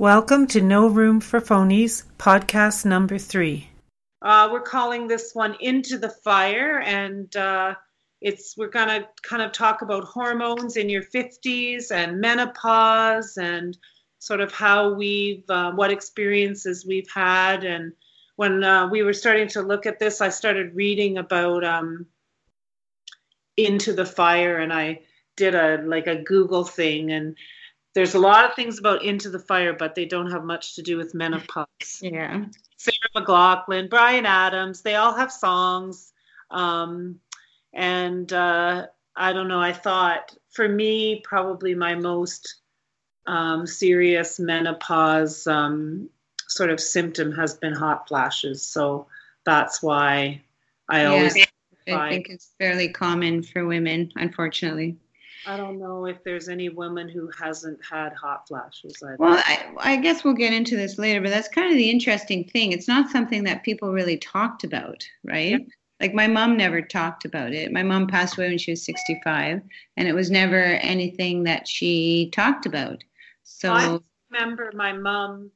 Welcome to No Room for Phonies, podcast number three. Uh, we're calling this one Into the Fire, and uh, it's we're gonna kind of talk about hormones in your 50s and menopause and sort of how we've uh, what experiences we've had and when uh, we were starting to look at this i started reading about um, into the fire and i did a like a google thing and there's a lot of things about Into the Fire, but they don't have much to do with menopause. Yeah. Sarah McLachlan, Bryan Adams, they all have songs. Um, and uh, I don't know, I thought for me, probably my most um, serious menopause um, sort of symptom has been hot flashes. So that's why I Yeah. always. I think it's fairly common for women, unfortunately. I don't know if there's any woman who hasn't had hot flashes. I Well, I, I guess we'll get into this later, but that's kind of the interesting thing. It's not something that people really talked about, right? Yeah. Like my mom never talked about it. My mom passed away when she was 65, and it was never anything that she talked about. So, I remember my mom,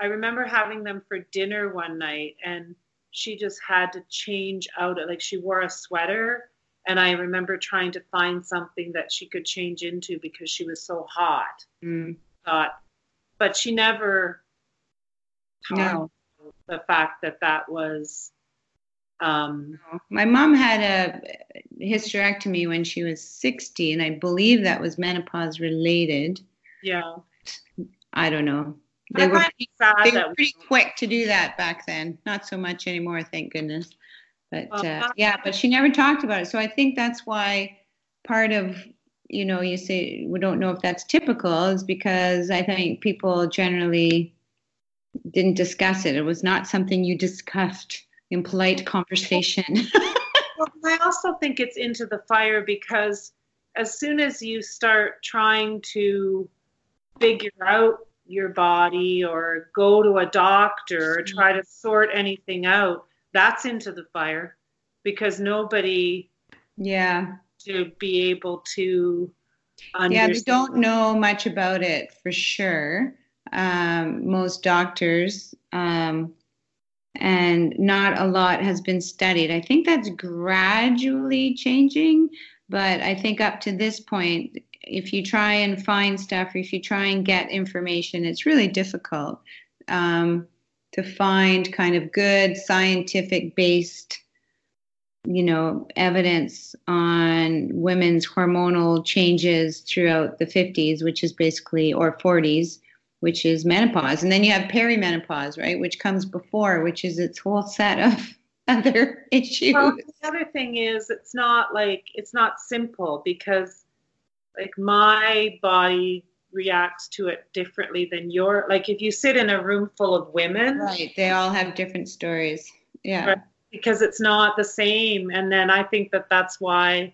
I remember having them for dinner one night and she just had to change out, like she wore a sweater. And I remember trying to find something that she could change into because she was so hot. mm, Thought, but she never no. the fact that that was, um, My mom had a hysterectomy when she was 60, and I believe that was menopause related. yeah. I don't know. They I were find it sad they were pretty quick to do that back then. Not so much anymore, thank goodness. But uh, yeah, but she never talked about it. So I think that's why part of you know you say we don't know if that's typical is because I think people generally didn't discuss it. It was not something you discussed in polite conversation. Well, I also think it's into the fire because as soon as you start trying to figure out your body or go to a doctor or try to sort anything out, that's into the fire because nobody yeah, to be able to understand. yeah, they don't know much about it for sure. Um, most doctors. Um, and not a lot has been studied. I think that's gradually changing, but I think up to this point, if you try and find stuff, or if you try and get information, it's really difficult um, to find kind of good scientific based, you know, evidence on women's hormonal changes throughout the 50s, which is basically, or 40s, which is menopause. And then you have perimenopause, right, which comes before, which is its whole set of other issues. Well, the other thing is, it's not like it's not simple because, like, my body reacts to it differently than your. Like, if you sit in a room full of women, Right. They all have different stories. Yeah. Right. because it's not the same, and then I think that that's why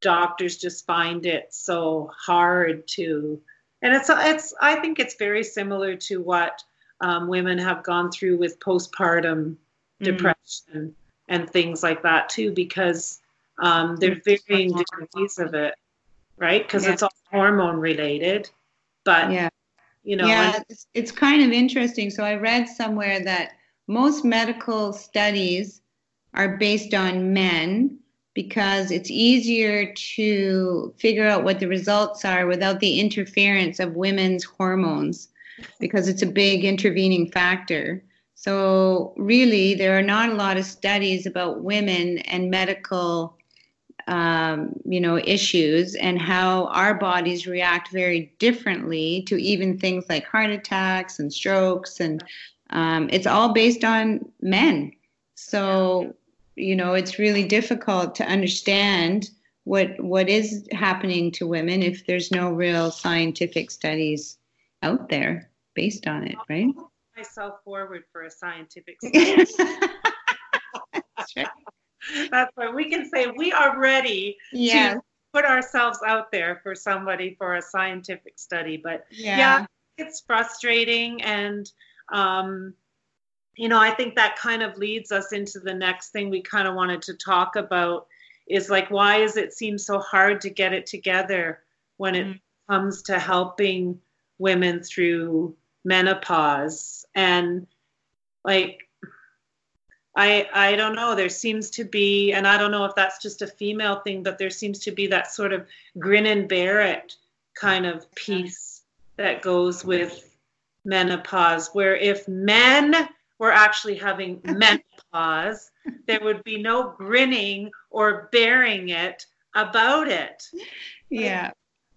doctors just find it so hard to. And it's it's I think it's very similar to what um, women have gone through with postpartum Mm. depression and things like that too, because um, there's varying degrees of it, right? Because Yeah. it's all hormone related, but Yeah. you know, yeah, and- it's, it's kind of interesting. So I read somewhere that most medical studies are based on men because it's easier to figure out what the results are without the interference of women's hormones because it's a big intervening factor. So really, there are not a lot of studies about women and medical um, you know, issues and how our bodies react very differently to even things like heart attacks and strokes, and um, it's all based on men. So, you know, it's really difficult to understand what what is happening to women if there's no real scientific studies out there based on it, right? Myself forward for a scientific study. That's right. That's why we can say we are ready Yeah, to put ourselves out there for somebody for a scientific study. But yeah, yeah, it's frustrating and um, you know i think that kind of leads us into the next thing we kind of wanted to talk about is like why does it seem so hard to get it together when it Mhm. comes to helping women through menopause and like I I don't know there seems to be and I don't know if that's just a female thing but there seems to be that sort of grin and bear it kind of piece that goes with menopause where if men were actually having menopause there would be no grinning or bearing it about it Yeah.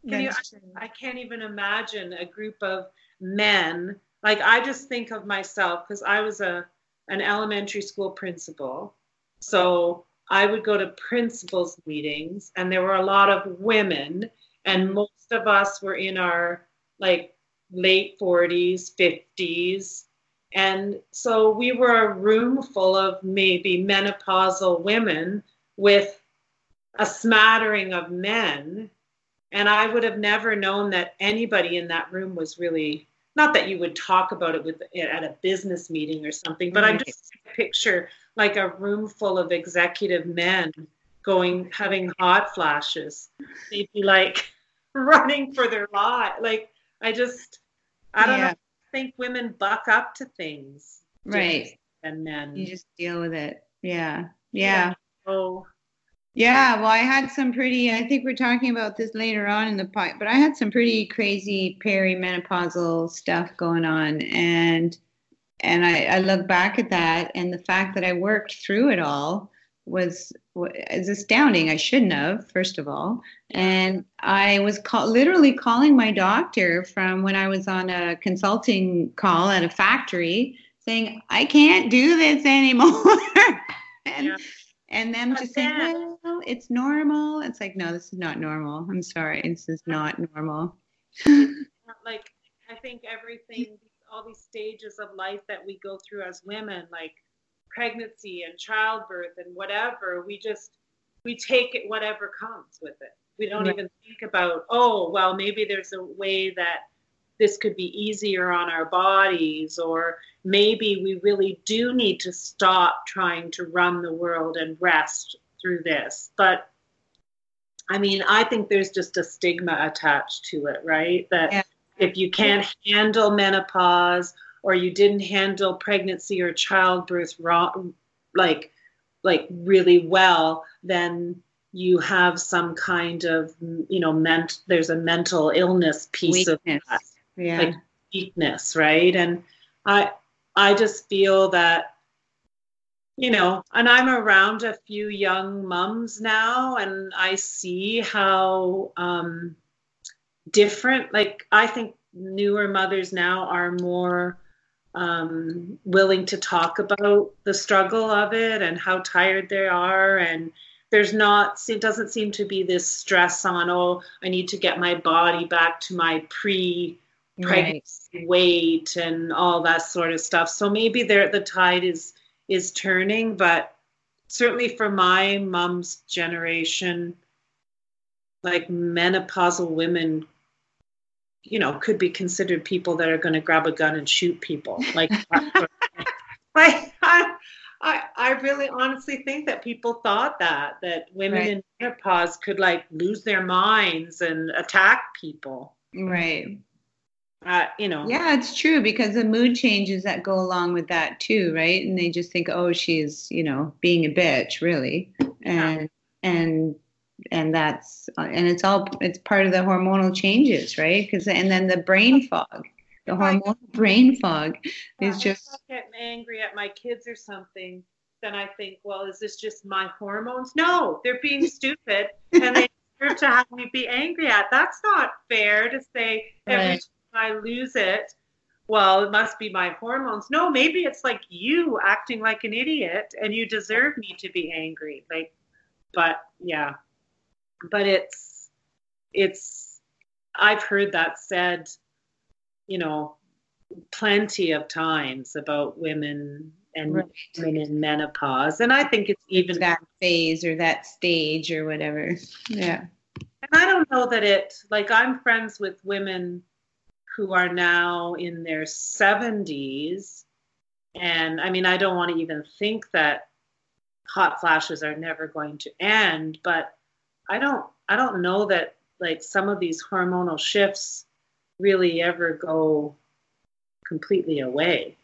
can you, I, I can't even imagine a group of men. Like I just think of myself because I was a an elementary school principal, so I would go to principals meetings, and there were a lot of women, and most of us were in our like late 40s, 50s. And so we were a room full of maybe menopausal women with a smattering of men and I would have never known that anybody in that room was really not that you would talk about it with at a business meeting or something, but Right. I just picture like a room full of executive men going having hot flashes. They'd be like running for their life. Like I just I don't know. I think women buck up to things Right. and men. You just deal with it. Yeah. Yeah. Yeah. oh Yeah, well, I had some pretty. I think we're talking about this later on in the pod, but I had some pretty crazy perimenopausal stuff going on, and and I, I look back at that, and the fact that I worked through it all was wa- is astounding. I shouldn't have, first of all, and I was call, literally calling my doctor from when I was on a consulting call at a factory, saying I can't do this anymore, and Yeah. and them just saying, it's normal. It's like, no, this is not normal. I'm sorry, this is not normal. like I think everything, all these stages of life that we go through as women, like pregnancy and childbirth and whatever, we just we take it whatever comes with it. We don't Right. even think about, oh, well, maybe there's a way that this could be easier on our bodies, or maybe we really do need to stop trying to run the world and rest through this. But I mean, I think there's just a stigma attached to it, right? That Yeah. if you can't handle menopause or you didn't handle pregnancy or childbirth wrong, like like really well, then you have some kind of you know ment there's a mental illness piece of Weakness. that Yeah. like weakness, right? And I I just feel that you know, and I'm around a few young mums now, and I see how um, different. Like I think newer mothers now are more um, willing to talk about the struggle of it and how tired they are and there's not it doesn't seem to be this stress on oh i need to get my body back to my pre right. pregnancy weight and all that sort of stuff. So maybe there the tide is is turning, but certainly for my mom's generation, like menopausal women, you know, could be considered people that are going to grab a gun and shoot people. Like, that sort of thing. like I, I, I really honestly think that people thought that that women Right. in menopause could like lose their minds and attack people Right. Uh, you know. Yeah, it's true because the mood changes that go along with that too, right? And they just think, oh, she's, you know, being a bitch, really, and and and that's and it's all it's part of the hormonal changes, right? Because and then the brain fog, the hormonal brain fog Yeah, is just I get angry at my kids or something, then I think, well, is this just my hormones? No, they're being stupid, and they deserve to have me be angry at. That's not fair to say every Right. time I lose it. Well, it must be my hormones. No, maybe it's like you acting like an idiot, and you deserve me to be angry. Like, but yeah, but it's it's. I've heard that said, you know, plenty of times about women and Right. women in menopause, and I think it's even. that phase or that stage or whatever. Yeah. And I don't know that it. Like I'm friends with women who are now in their 70s, and I mean I don't want to even think that hot flashes are never going to end, but I don't. I don't know that like some of these hormonal shifts really ever go completely away.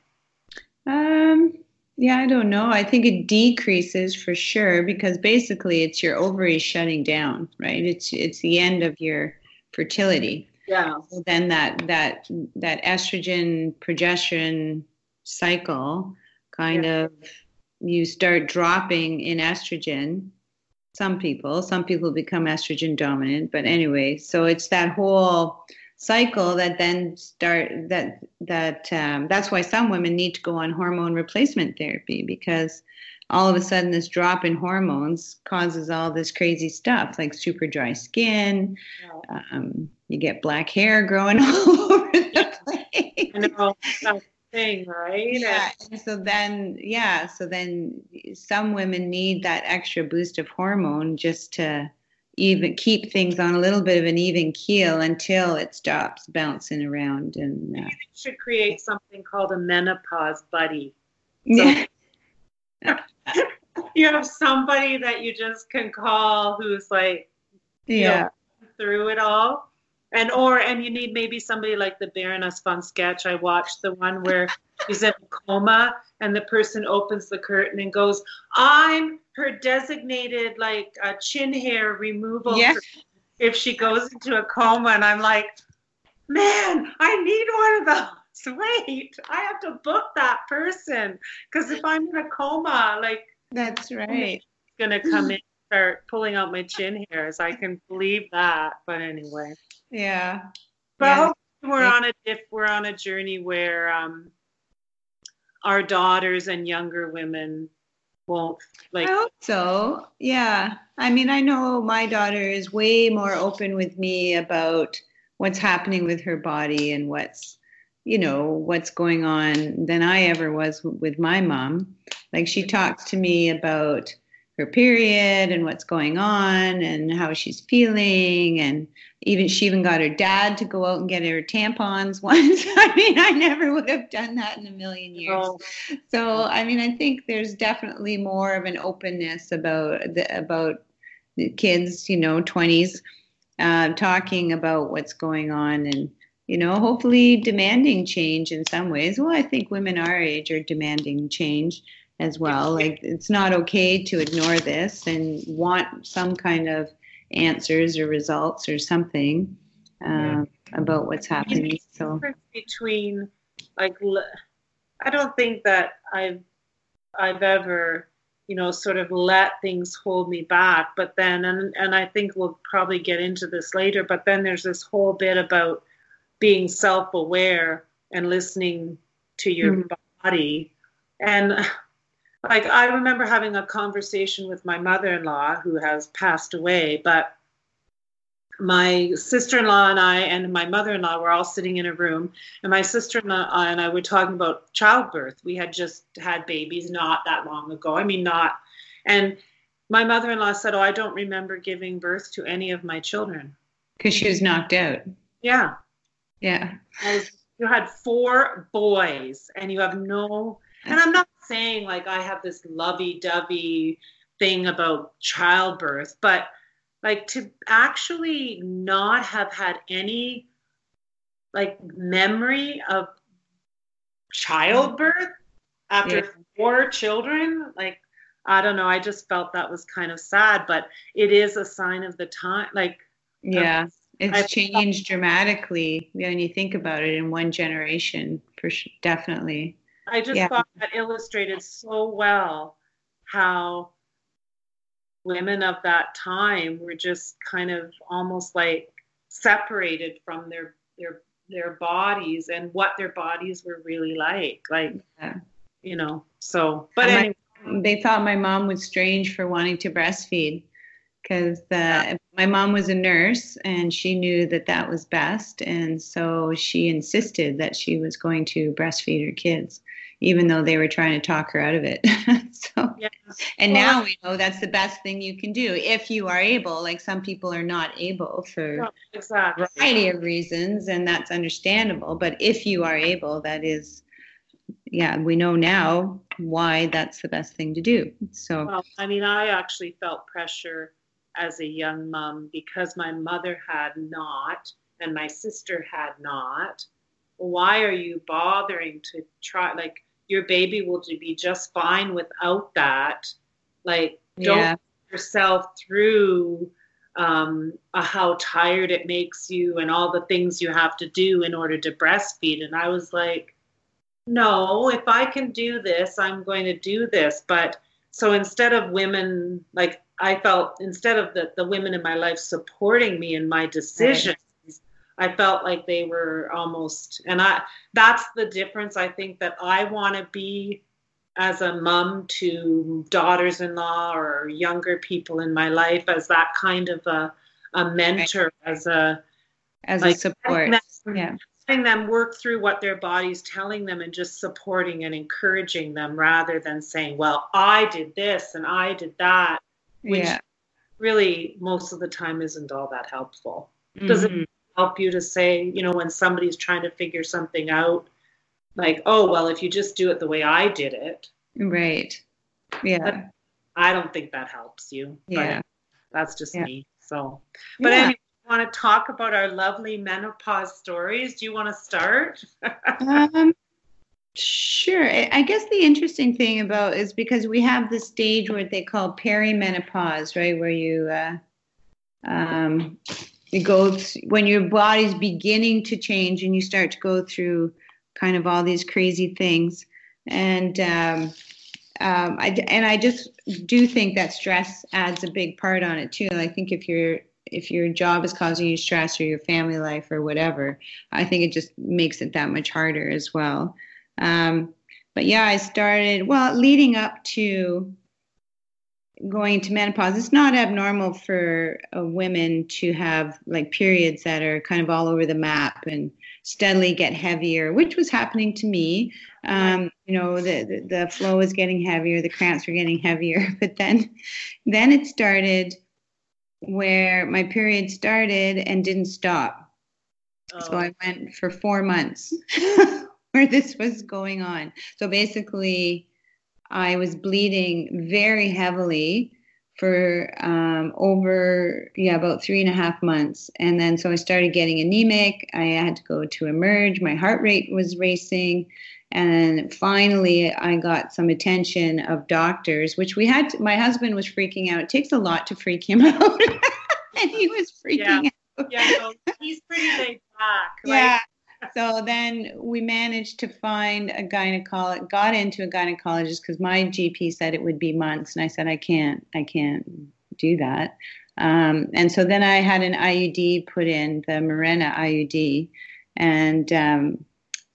Um, yeah, I don't know. I think it decreases for sure because basically it's your ovaries shutting down, right? It's it's the end of your fertility. Yeah. So then that that that estrogen progesterone cycle kind Yeah. of you start dropping in estrogen. Some people, some people become estrogen dominant, but anyway, so it's that whole cycle that then start that that um, that's why some women need to go on hormone replacement therapy because all of a sudden this drop in hormones causes all this crazy stuff like super dry skin um, you get black hair growing all over the place I know that's thing, right? yeah and so then yeah so then some women need that extra boost of hormone just to even keep things on a little bit of an even keel until it stops bouncing around and uh, should create something called a menopause buddy. yeah You have somebody that you just can call who's like yeah through it all. And or and you need maybe somebody like the Baroness von Sketch. I watched the one where she's in a coma and the person opens the curtain and goes, I'm her designated like uh, chin hair removal Yeah. if she goes into a coma and I'm like, man, I need one of those. Wait, I have to book that person because if I'm in a coma, like that's right it's gonna come in and start pulling out my chin hairs. I can believe that. But anyway. yeah But Yeah. we're on a if we're on a journey where um, our daughters and younger women won't like I hope so. Yeah. I mean, I know my daughter is way more open with me about what's happening with her body and what's, you know, what's going on than I ever was with my mom. Like she talks to me about her period and what's going on and how she's feeling and even she even got her dad to go out and get her tampons once. I mean, I never would have done that in a million years. oh, So I mean, I think there's definitely more of an openness about the, about the kids, you know, 20s, uh, talking about what's going on and you know, hopefully demanding change in some ways. Well, I think women our age are demanding change as well. Like it's not okay to ignore this and want some kind of answers or results or something um, about what's happening. So between like l- I don't think that I've I've ever you know sort of let things hold me back but then and and I think we'll probably get into this later but then there's this whole bit about being self-aware and listening to your Mhm. body and like I remember having a conversation with my mother-in-law who has passed away but my sister-in-law and I and my mother-in-law were all sitting in a room and my sister-in-law and I were talking about childbirth. We had just had babies not that long ago. I mean not and my mother-in-law said, "Oh, I don't remember giving birth to any of my children." because she was knocked out. Yeah. Yeah. I was, you had four boys and you have no and I'm not saying like I have this lovey-dovey thing about childbirth, but like to actually not have had any like memory of childbirth after Yeah. four children, like I don't know, I just felt that was kind of sad, but it is a sign of the time like Yeah, it's changed dramatically when you think about it in one generation, for sure, definitely. I just Yeah. thought that illustrated so well how women of that time were just kind of almost like separated from their their their bodies and what their bodies were really like like Yeah. you know so but my- anyway, They thought my mom was strange for wanting to breastfeed because my mom was a nurse and she knew that that was best, and so she insisted that she was going to breastfeed her kids, even though they were trying to talk her out of it. so. And Well, now we know that's the best thing you can do if you are able. Like some people are not able for exactly variety of reasons, and that's understandable. But if you are able, that is, yeah, we know now why that's the best thing to do. So, Well, I mean, I actually felt pressure as a young mom because my mother had not and my sister had not. why are you bothering to try like your baby will be just fine without that like don't Yeah. put yourself through um, how tired it makes you and all the things you have to do in order to breastfeed and i was like no if i can do this i'm going to do this but so instead of women like i felt instead of the, the women in my life supporting me in my decisions i felt like they were almost and i that's the difference i think that i want to be as a mom to daughters-in-law or younger people in my life as that kind of a, a mentor as a As like a support. them- Yeah. letting them work through what their body's telling them and just supporting and encouraging them rather than saying well i did this and i did that which Yeah. really most of the time isn't all that helpful Does it- Mhm. help you to say you know when somebody's trying to figure something out like oh well if you just do it the way i did it Right. Yeah. i don't think that helps you Yeah. that's just Yeah. me so but Yeah. anyway want to talk about our lovely menopause stories do you want to start um, sure. I guess the interesting thing about is because we have the stage where they call perimenopause, right, where you uh, um, you go when your body's beginning to change and you start to go through kind of all these crazy things, and um, um, I and I just do think that stress adds a big part on it too. I think if your if your job is causing you stress or your family life or whatever, I think it just makes it that much harder as well. Um, but yeah, I started, well, leading up to going to menopause, it's not abnormal for uh, women to have like periods that are kind of all over the map and steadily get heavier, which was happening to me. Um, you know, the, the, flow was getting heavier, the cramps were getting heavier, but then, then it started where my period started and didn't stop. So Oh, I went for four months where this was going on. So basically, I was bleeding very heavily for um, over, yeah, about three and a half months. And then so I started getting anemic. I had to go to emerge. My heart rate was racing. And finally, I got some attention of doctors, which we had. To, my husband was freaking out. It takes a lot to freak him out. and he was freaking Yeah. out. yeah no, he's pretty laid back like, Yeah. So then we managed to find a gynecologist, got into a gynecologist because my GP said it would be months. And I said, I can't, I can't do that. Um, and so then I had an IUD put in, the Mirena IUD. And um,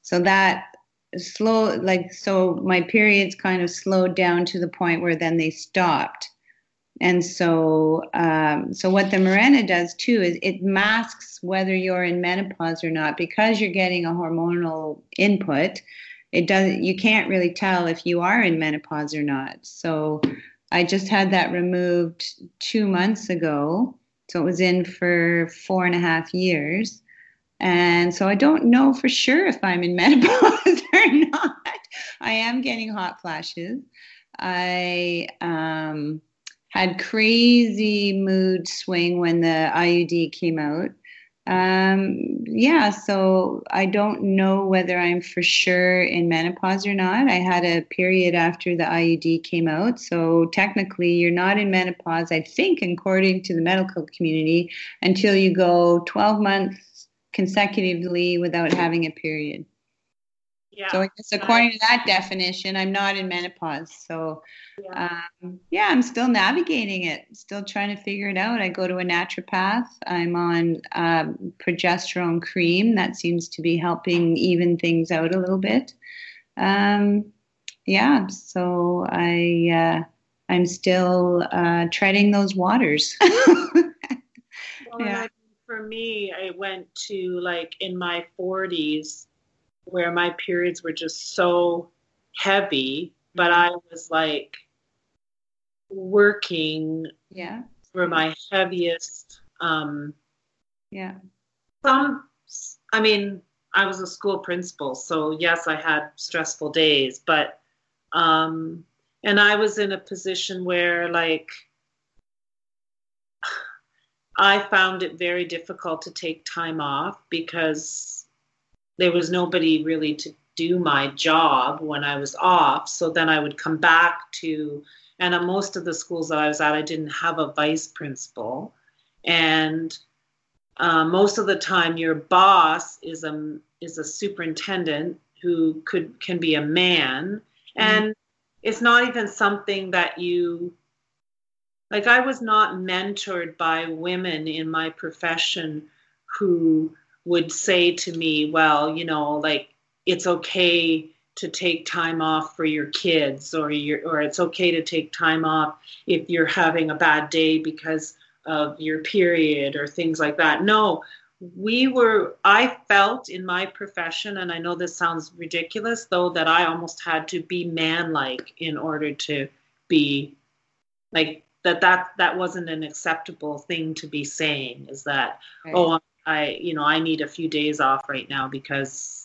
so that slow, like, so my periods kind of slowed down to the point where then they stopped. And so, um, so what the Mirena does too is it masks whether you're in menopause or not because you're getting a hormonal input. It does. You can't really tell if you are in menopause or not. So, I just had that removed two months ago. So it was in for four and a half years. And so I don't know for sure if I'm in menopause or not. I am getting hot flashes. I um, had crazy mood swing when the IUD came out. Um, yeah, so I don't know whether I'm for sure in menopause or not. I had a period after the IUD came out, so technically you're not in menopause, I think, according to the medical community, until you go 12 months consecutively without having a period. Yeah So I guess according to that definition, I'm not in menopause. So yeah. um, yeah, I'm still navigating it, still trying to figure it out. I go to a naturopath. I'm on um, progesterone cream that seems to be helping even things out a little bit. Um, yeah, so I uh, I'm still uh, treading those waters. Well, Yeah. For me, I went to like in my 40s where my periods were just so heavy, but I was like working yeah, for my heaviest. Um, yeah, some, I mean, I was a school principal, so yes, I had stressful days, but, um, and I was in a position where like, I found it very difficult to take time off because there was nobody really to do my job when I was off. So then I would come back to, and at most of the schools that I was at, I didn't have a vice principal. And uh, most of the time, your boss is a is a superintendent who could can be a man, mm-hmm. and it's not even something that you like. I was not mentored by women in my profession who would say to me, "Well, you know, like it's okay to take time off for your kids or your or it's okay to take time off if you're having a bad day because of your period or things like that no we were i felt in my profession and i know this sounds ridiculous though that i almost had to be manlike in order to be like that that that wasn't an acceptable thing to be saying is that right. oh i you know i need a few days off right now because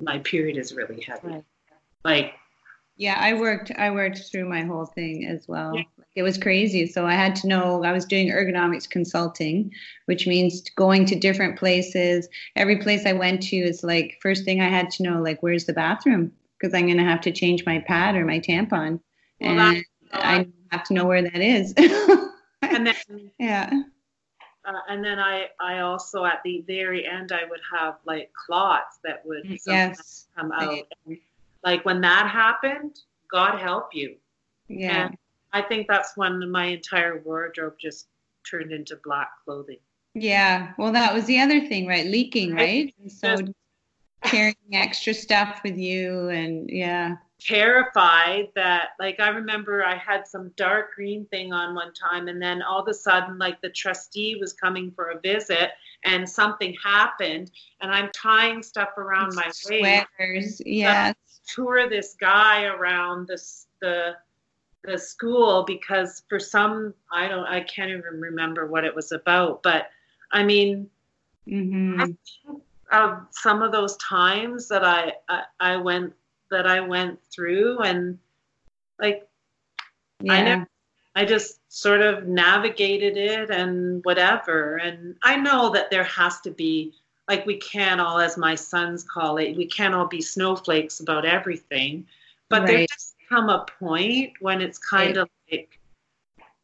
my period is really heavy. Right. Like yeah, I worked I worked through my whole thing as well. Yeah. It was crazy. So I had to know I was doing ergonomics consulting, which means going to different places. Every place I went to is like first thing I had to know like where's the bathroom because I'm going to have to change my pad or my tampon. Well, and I have to know where that is. and then yeah uh, and then I, I also at the very end I would have like clots that would mm, yes. come out. And, like when that happened, God help you. Yeah. And I think that's when my entire wardrobe just turned into black clothing. Yeah. Well, that was the other thing, right? Leaking, right? And so carrying extra stuff with you and yeah terrified that like I remember I had some dark green thing on one time and then all of a sudden like the trustee was coming for a visit and something happened and I'm tying stuff around my waist. Sweaters, yes. Tour this guy around this the the school because for some I don't I can't even remember what it was about but I mean mm-hmm. I of some of those times that I, I I went that I went through and like yeah. I never I just sort of navigated it and whatever. And I know that there has to be like we can't all as my sons call it, we can't all be snowflakes about everything. But right. there does come a point when it's kind right. of like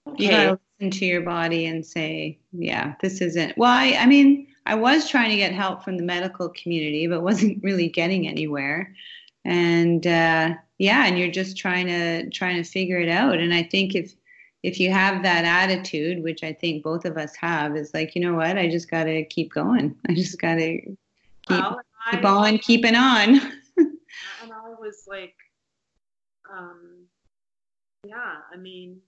okay. You gotta listen to your body and say, Yeah, this isn't well, I, I mean, I was trying to get help from the medical community, but wasn't really getting anywhere and uh, yeah and you're just trying to trying to figure it out. And i think if if you have that attitude which i think both of us have is like you know what? I just got to keep going. I just got to keep, well, keep on keeping on. And i was like um yeah i mean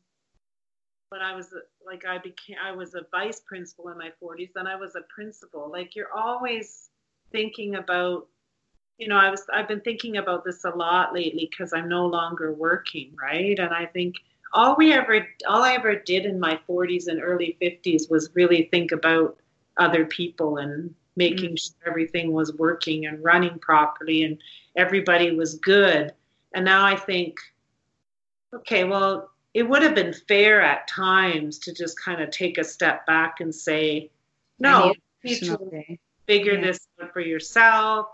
when i was like i became i was a vice principal in my 40s then i was a principal. Like you're always thinking about you know, I was I've been thinking about this a lot lately because I'm no longer working, right? And I think all we ever all I ever did in my 40s and early 50s was really think about other people and making mm-hmm. sure everything was working and running properly and everybody was good. And now I think, okay, well, it would have been fair at times to just kind of take a step back and say, no, you need to figure yeah. this out for yourself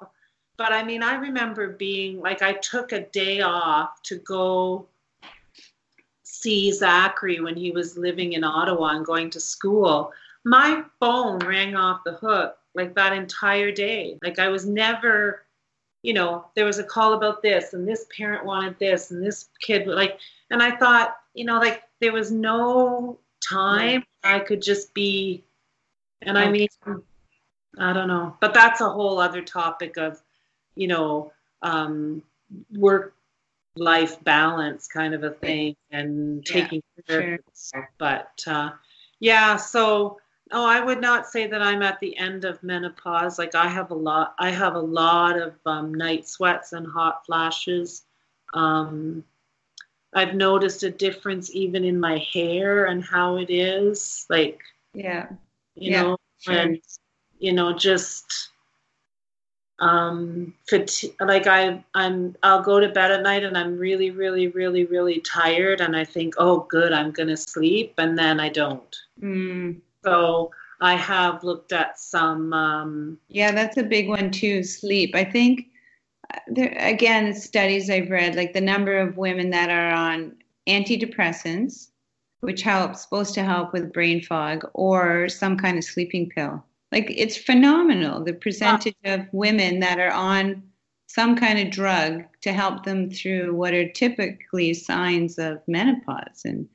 but I mean, I remember being like, I took a day off to go see Zachary when he was living in Ottawa and going to school. My phone rang off the hook like that entire day. Like I was never, you know, there was a call about this and this parent wanted this and this kid like, and I thought, you know, like there was no time I could just be, and I mean, I don't know, but that's a whole other topic of you know, um, work life balance kind of a thing and taking yeah, care sure. of yourself. But uh, yeah, so oh, I would not say that I'm at the end of menopause. Like I have a lot, I have a lot of um, night sweats and hot flashes. Um, I've noticed a difference even in my hair and how it is. Like yeah, you yeah, know, sure. and you know, just um fati- like i i'm i'll go to bed at night and i'm really really really really tired and i think oh good i'm gonna sleep and then i don't mm. so I have looked at some. Um, yeah, that's a big one too. Sleep. I think uh, there again, studies I've read, like the number of women that are on antidepressants, which helps supposed to help with brain fog, or some kind of sleeping pill. Like it's phenomenal the percentage of women that are on some kind of drug to help them through what are typically signs of menopause and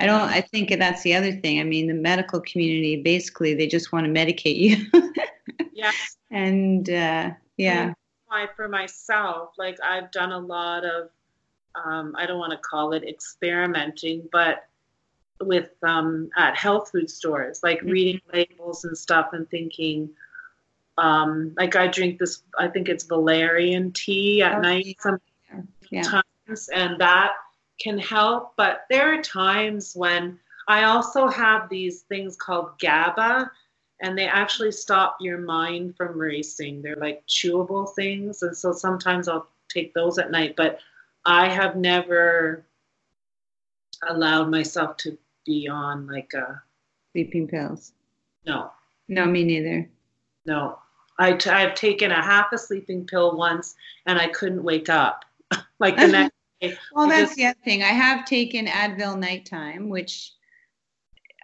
I don't. I think that's the other thing. I mean, the medical community basically they just want to medicate you. yes. And uh, yeah. Why for myself, like I've done a lot of, um, I don't want to call it experimenting, but with um, at health food stores, like mm-hmm. reading labels and stuff, and thinking, um, like I drink this. I think it's valerian tea at oh, night sometimes, yeah. and that can help, but there are times when I also have these things called GABA, and they actually stop your mind from racing. They're like chewable things, and so sometimes I'll take those at night, but I have never allowed myself to be on like a sleeping pills. No. No, me neither. No. I t- I've taken a half a sleeping pill once and I couldn't wake up. like the next well, that's the other thing. I have taken Advil nighttime, which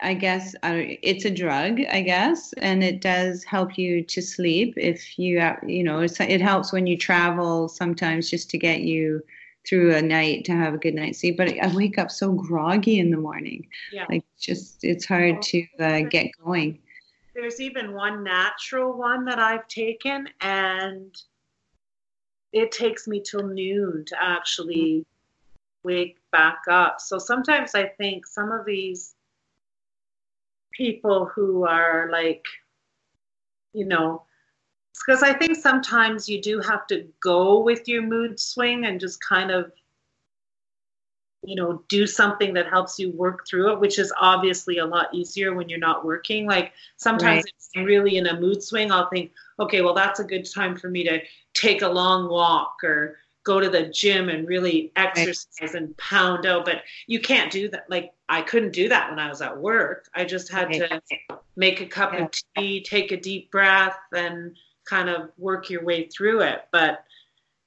I guess uh, it's a drug, I guess, and it does help you to sleep. If you, have you know, it helps when you travel sometimes just to get you through a night to have a good night's sleep. But I wake up so groggy in the morning. Yeah. Like just, it's hard to uh, get going. There's even one natural one that I've taken, and it takes me till noon to actually wake back up. So sometimes I think some of these people who are like, you know, because I think sometimes you do have to go with your mood swing and just kind of, you know, do something that helps you work through it, which is obviously a lot easier when you're not working. Like sometimes right. it's really in a mood swing, I'll think, okay, well, that's a good time for me to take a long walk or go to the gym and really exercise right. and pound out but you can't do that like i couldn't do that when i was at work i just had right. to make a cup yeah. of tea take a deep breath and kind of work your way through it but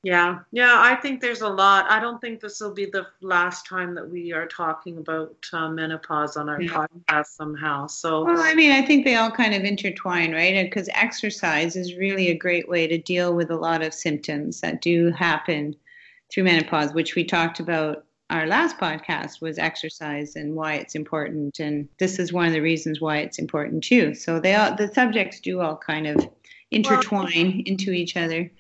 yeah, yeah, I think there's a lot. I don't think this will be the last time that we are talking about uh, menopause on our yeah. podcast somehow. So, well, I mean, I think they all kind of intertwine, right? Because exercise is really a great way to deal with a lot of symptoms that do happen through menopause, which we talked about. Our last podcast was exercise and why it's important, and this is one of the reasons why it's important too. So they all, the subjects do all kind of intertwine well, into each other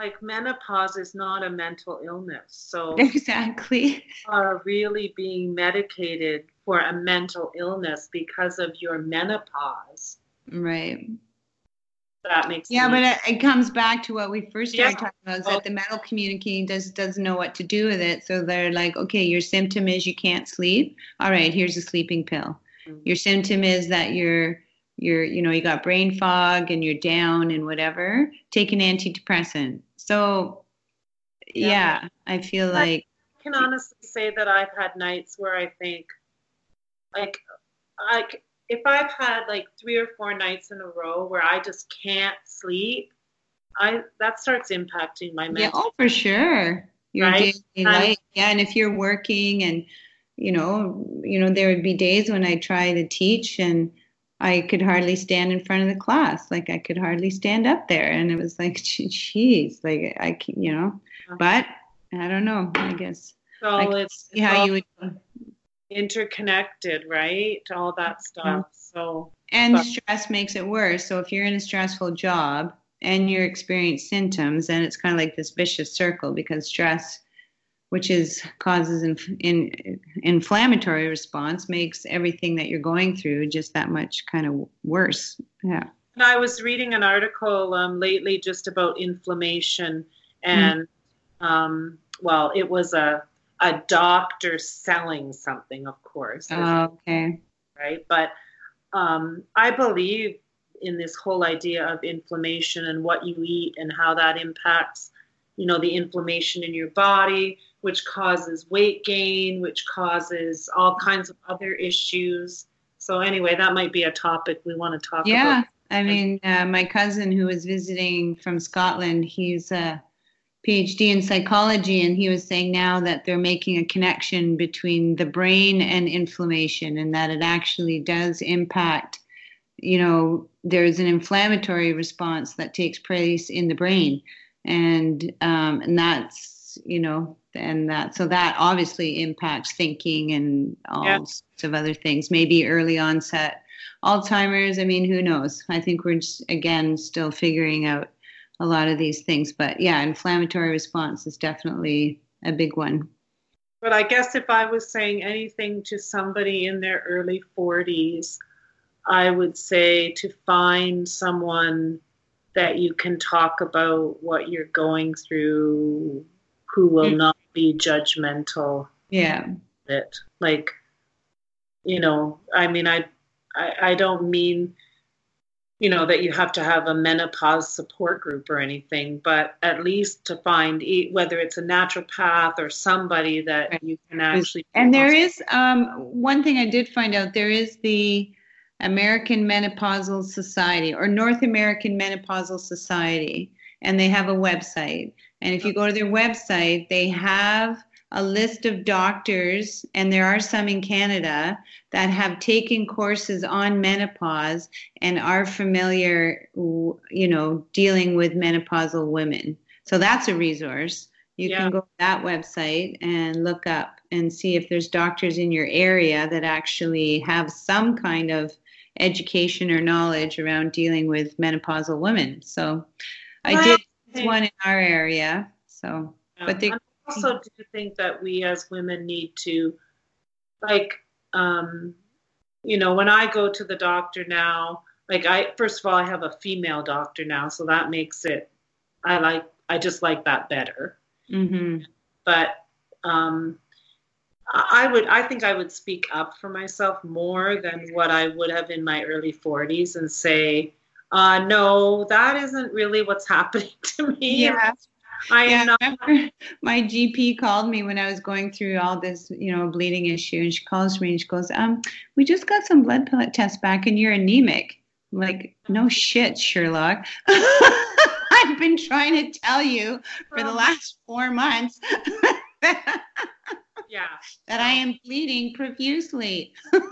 like menopause is not a mental illness. So exactly are really being medicated for a mental illness because of your menopause. Right. That makes yeah, but it, it, comes back to what we first started yeah. talking about is that the medical community does doesn't know what to do with it. So they're like, okay, your symptom is you can't sleep. All right, here's a sleeping pill. Mm-hmm. Your symptom is that you're you're you know you got brain fog and you're down and whatever. Take an antidepressant so, yeah, yeah I feel like. I can honestly say that I've had nights where I think, like, like if I've had like three or four nights in a row where I just can't sleep, I that starts impacting my mental. Yeah, oh, for sure. Your right? daily life. Yeah, and if you're working and you know, you know, there would be days when I try to teach and I could hardly stand in front of the class. Like I could hardly stand up there. And it was like, geez, like I, you know, but I don't know, I guess. So it's see how you would interconnected, right? All that mm-hmm. stuff. So, and but. stress makes it worse. So if you're in a stressful job and you're experiencing symptoms, then it's kind of like this vicious circle because stress which is causes in, in, inflammatory response makes everything that you're going through just that much kind of worse. Yeah. And i was reading an article um, lately just about inflammation and mm. um, well it was a a doctor selling something of course. Oh, okay. Right? But um, i believe in this whole idea of inflammation and what you eat and how that impacts you know the inflammation in your body which causes weight gain which causes all kinds of other issues So anyway, that might be a topic we want to talk yeah. about. I mean, uh, my cousin who was visiting from Scotland, he's a PhD in psychology, and he was saying now that they're making a connection between the brain and inflammation, and that it actually does impact. You know, there's an inflammatory response that takes place in the brain, and um, and that's you know, and that so that obviously impacts thinking and all Yeah. sorts of other things. Maybe early onset Alzheimer's. I mean, who knows? I think we're just, again still figuring out a lot of these things. But yeah, inflammatory response is definitely a big one. But I guess if I was saying anything to somebody in their early 40s, I would say to find someone that you can talk about what you're going through who will Mm. not be judgmental Yeah. it. Like, you know, I mean, I, I, I don't mean, you know, that you have to have a menopause support group or anything, but at least to find e- whether it's a naturopath or somebody that Right. you can actually. And there is um, one thing I did find out there is the American Menopausal Society or North American Menopausal Society, and they have a website. And if you go to their website, they have a list of doctors, and there are some in Canada that have taken courses on menopause and are familiar, you know, dealing with menopausal women. So that's a resource. You Yeah. can go to that website and look up and see if there's doctors in your area that actually have some kind of education or knowledge around dealing with menopausal women. So I did one in our area. So but they- I also do think that we as women need to, like, um, you know, when I go to the doctor now, like I first of all I have a female doctor now, so that makes it. I like I just like that better. mhm. But um, I would I think I would speak up for myself more than what I would have in my early 40s and say. Uh, no, that isn't really what's happening to me. Yeah. I am Yeah, not. Remember my GP called me when I was going through all this, you know, bleeding issue, and she calls me and she goes, "Um, we just got some blood pellet tests back, and you're anemic." I'm like, no shit, Sherlock. I've been trying to tell you for the Um, last four months yeah, that I am bleeding profusely. And,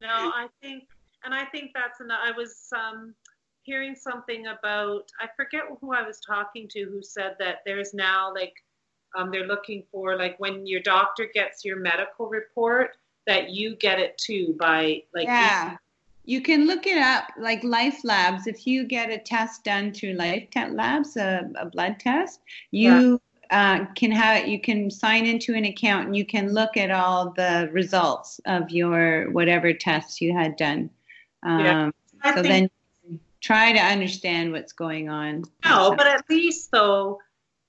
no, I think, and I think that's an. I was um, hearing something about. I forget who I was talking to who said that there's now like, um, they're looking for like when your doctor gets your medical report that you get it too by like. yeah. You can look it up, like LifeLabs. If you get a test done through LifeLabs, a, a blood test, you uh, can have you can sign into an account and you can look at all the results of your whatever tests you had done. Um, Yeah. I so then try to understand what's going on. no, but at least though,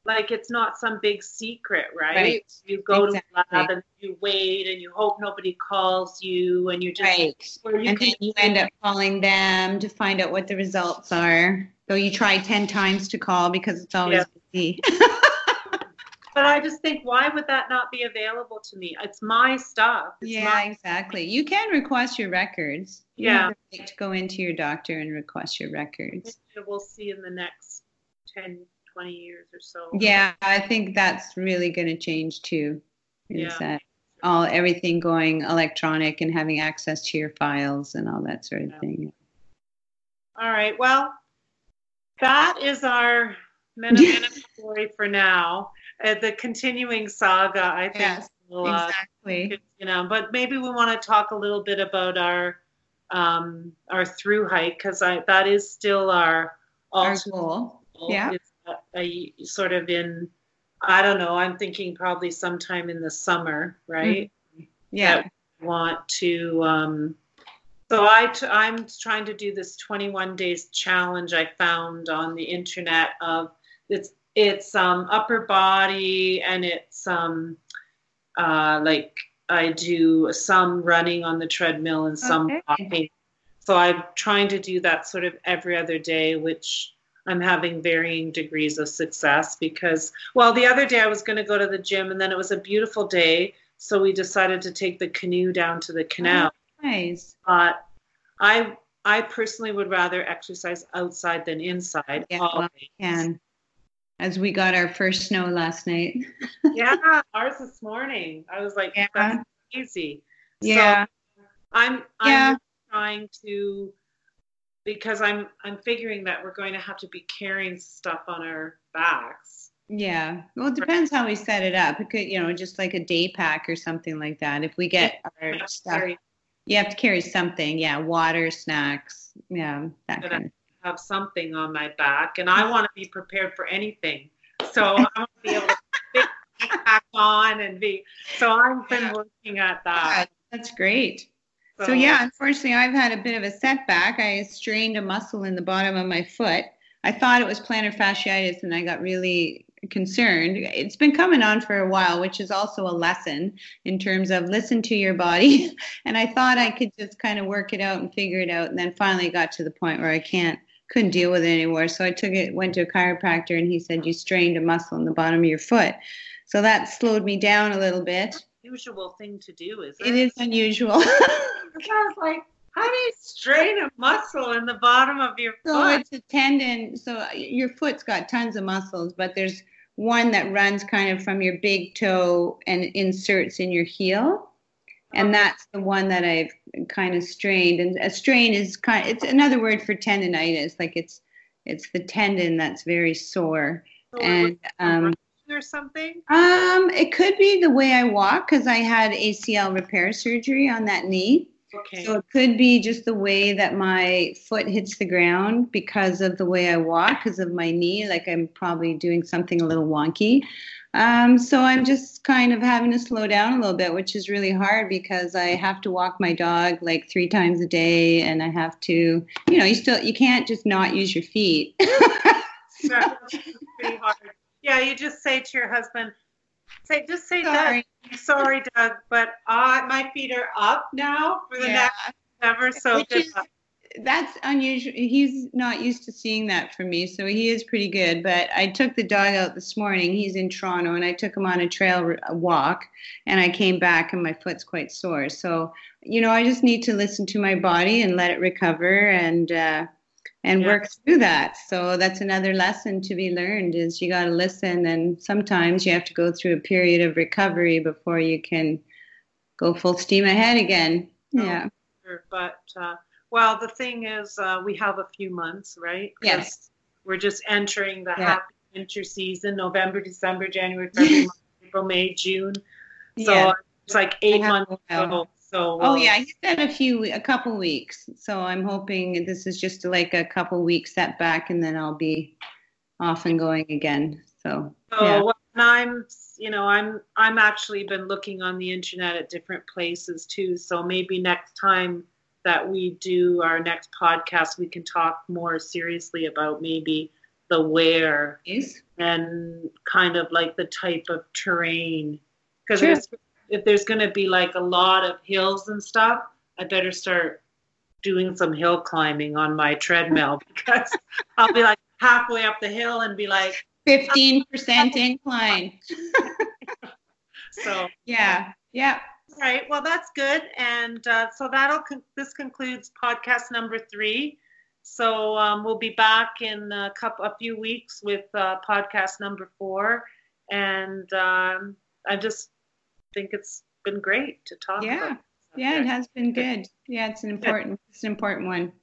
like it's not some big secret, right? Right. You go to Exactly. the lab and you wait and you hope nobody calls you and you just right. where you and can then you end up calling them to find out what the results are. Though you try 10 times to call because it's always busy. But I just think, why would that not be available to me? It's my stuff. It's yeah, my- exactly. You can request your records. You Yeah. right to go into your doctor and request your records. we'll see in the next 10, 20 years or so. Yeah, I think that's really going to change too. Is Yeah. that all everything going electronic and having access to your files and all that sort of Yeah. thing. All right. Well, that is our Menomena story for now. Uh, the continuing saga, I think, Yes, will, uh, Exactly. you know, but maybe we want to talk a little bit about our um, our through hike because I that is still our Our goal. goal. Yeah. It's a, a sort of in I don't know. I'm thinking probably sometime in the summer, right? Yeah. that want to um so I t- I'm trying to do this 21 days challenge I found on the internet of it's it's um upper body and it's um uh like I do some running on the treadmill and some Okay. walking. So I'm trying to do that sort of every other day, which I'm having varying degrees of success because, well, the other day I was going to go to the gym and then it was a beautiful day. So we decided to take the canoe down to the canal. nice. But I I personally would rather exercise outside than inside. Yeah, always. can. As we got our first snow last night. yeah, ours this morning. I was like, Yeah. that's crazy. Yeah. So I'm I'm Yeah. trying to because I'm I'm figuring that we're going to have to be carrying stuff on our backs. Yeah. Well, it depends how we set it up. It could, you know, just like a day pack or something like that. If we get our stuff, Carry- you have to carry something. Yeah. Water, snacks. Yeah. That kind of have something on my back, and I mm-hmm. want to be prepared for anything. So I want to be able to backpack on and be. So I've been Yeah. working at Yeah, that. That's great. So yeah, unfortunately, I've had a bit of a setback. I strained a muscle in the bottom of my foot. I thought it was plantar fasciitis, and I got really concerned. It's been coming on for a while, which is also a lesson in terms of listen to your body. And I thought I could just kind of work it out and figure it out, and then finally got to the point where I can't couldn't deal with it anymore. So I took it, went to a chiropractor, and he said you strained a muscle in the bottom of your foot. So that slowed me down a little bit. usual thing to do, is it? It is unusual. I was like, how do you strain a muscle in the bottom of your foot? So it's a tendon. So your foot's got tons of muscles, but there's one that runs kind of from your big toe and inserts in your heel. And that's the one that I've kind of strained. And a strain is kind it's another word for tendonitis. Like it's it's the tendon that's very sore. So And um or something. um it could be the way I walk because I had ACL repair surgery on that knee. Okay. So it could be just the way that my foot hits the ground because of the way I walk, because of my knee. Like I'm probably doing something a little wonky. Um, so I'm just kind of having to slow down a little bit, which is really hard because I have to walk my dog like three times a day, and I have to, you know, you still you can't just not use your feet. That's pretty hard. Yeah, you just say to your husband, say just say Sorry. Doug, sorry, Doug, but uh, my feet are up now for the Yeah. next ever so Which good. is- that's unusual. He's not used to seeing that from me, so he is pretty good. But I took the dog out this morning. He's in Toronto, and I took him on a trail walk, and I came back, and my foot's quite sore. So, you know, I just need to listen to my body and let it recover, and uh, and Yeah. work through that. So that's another lesson to be learned: is you got to listen, and sometimes you have to go through a period of recovery before you can go full steam ahead again. Oh. Yeah. Sure, But uh, well, the thing is, uh, we have a few months, right? Yes. We're just entering the Yeah. happy winter season: November, December, January, February, March, April, May, June. So Yeah. it's like eight months a while. ago. So Oh yeah, he said a few, a couple weeks. So I'm hoping this is just like a couple weeks setback, and then I'll be off and going again. So So yeah, when I'm, you know, I'm I'm actually been looking on the internet at different places too. So maybe next time that we do our next podcast, we can talk more seriously about maybe the where Yes. and kind of like the type of terrain. Because Sure. if, if there's going to be like a lot of hills and stuff, I better start doing some hill climbing on my treadmill because I'll be like halfway up the hill and be like, fifteen ah, percent incline. so. Yeah, yeah. All right. Well, that's good. And uh, so that'll con- this concludes podcast number three. So um, we'll be back in a couple a few weeks with uh, podcast number four. And um, I just think it's been great to talk. Yeah. Yeah, it has been good. Yeah, it's an important, it's an important one.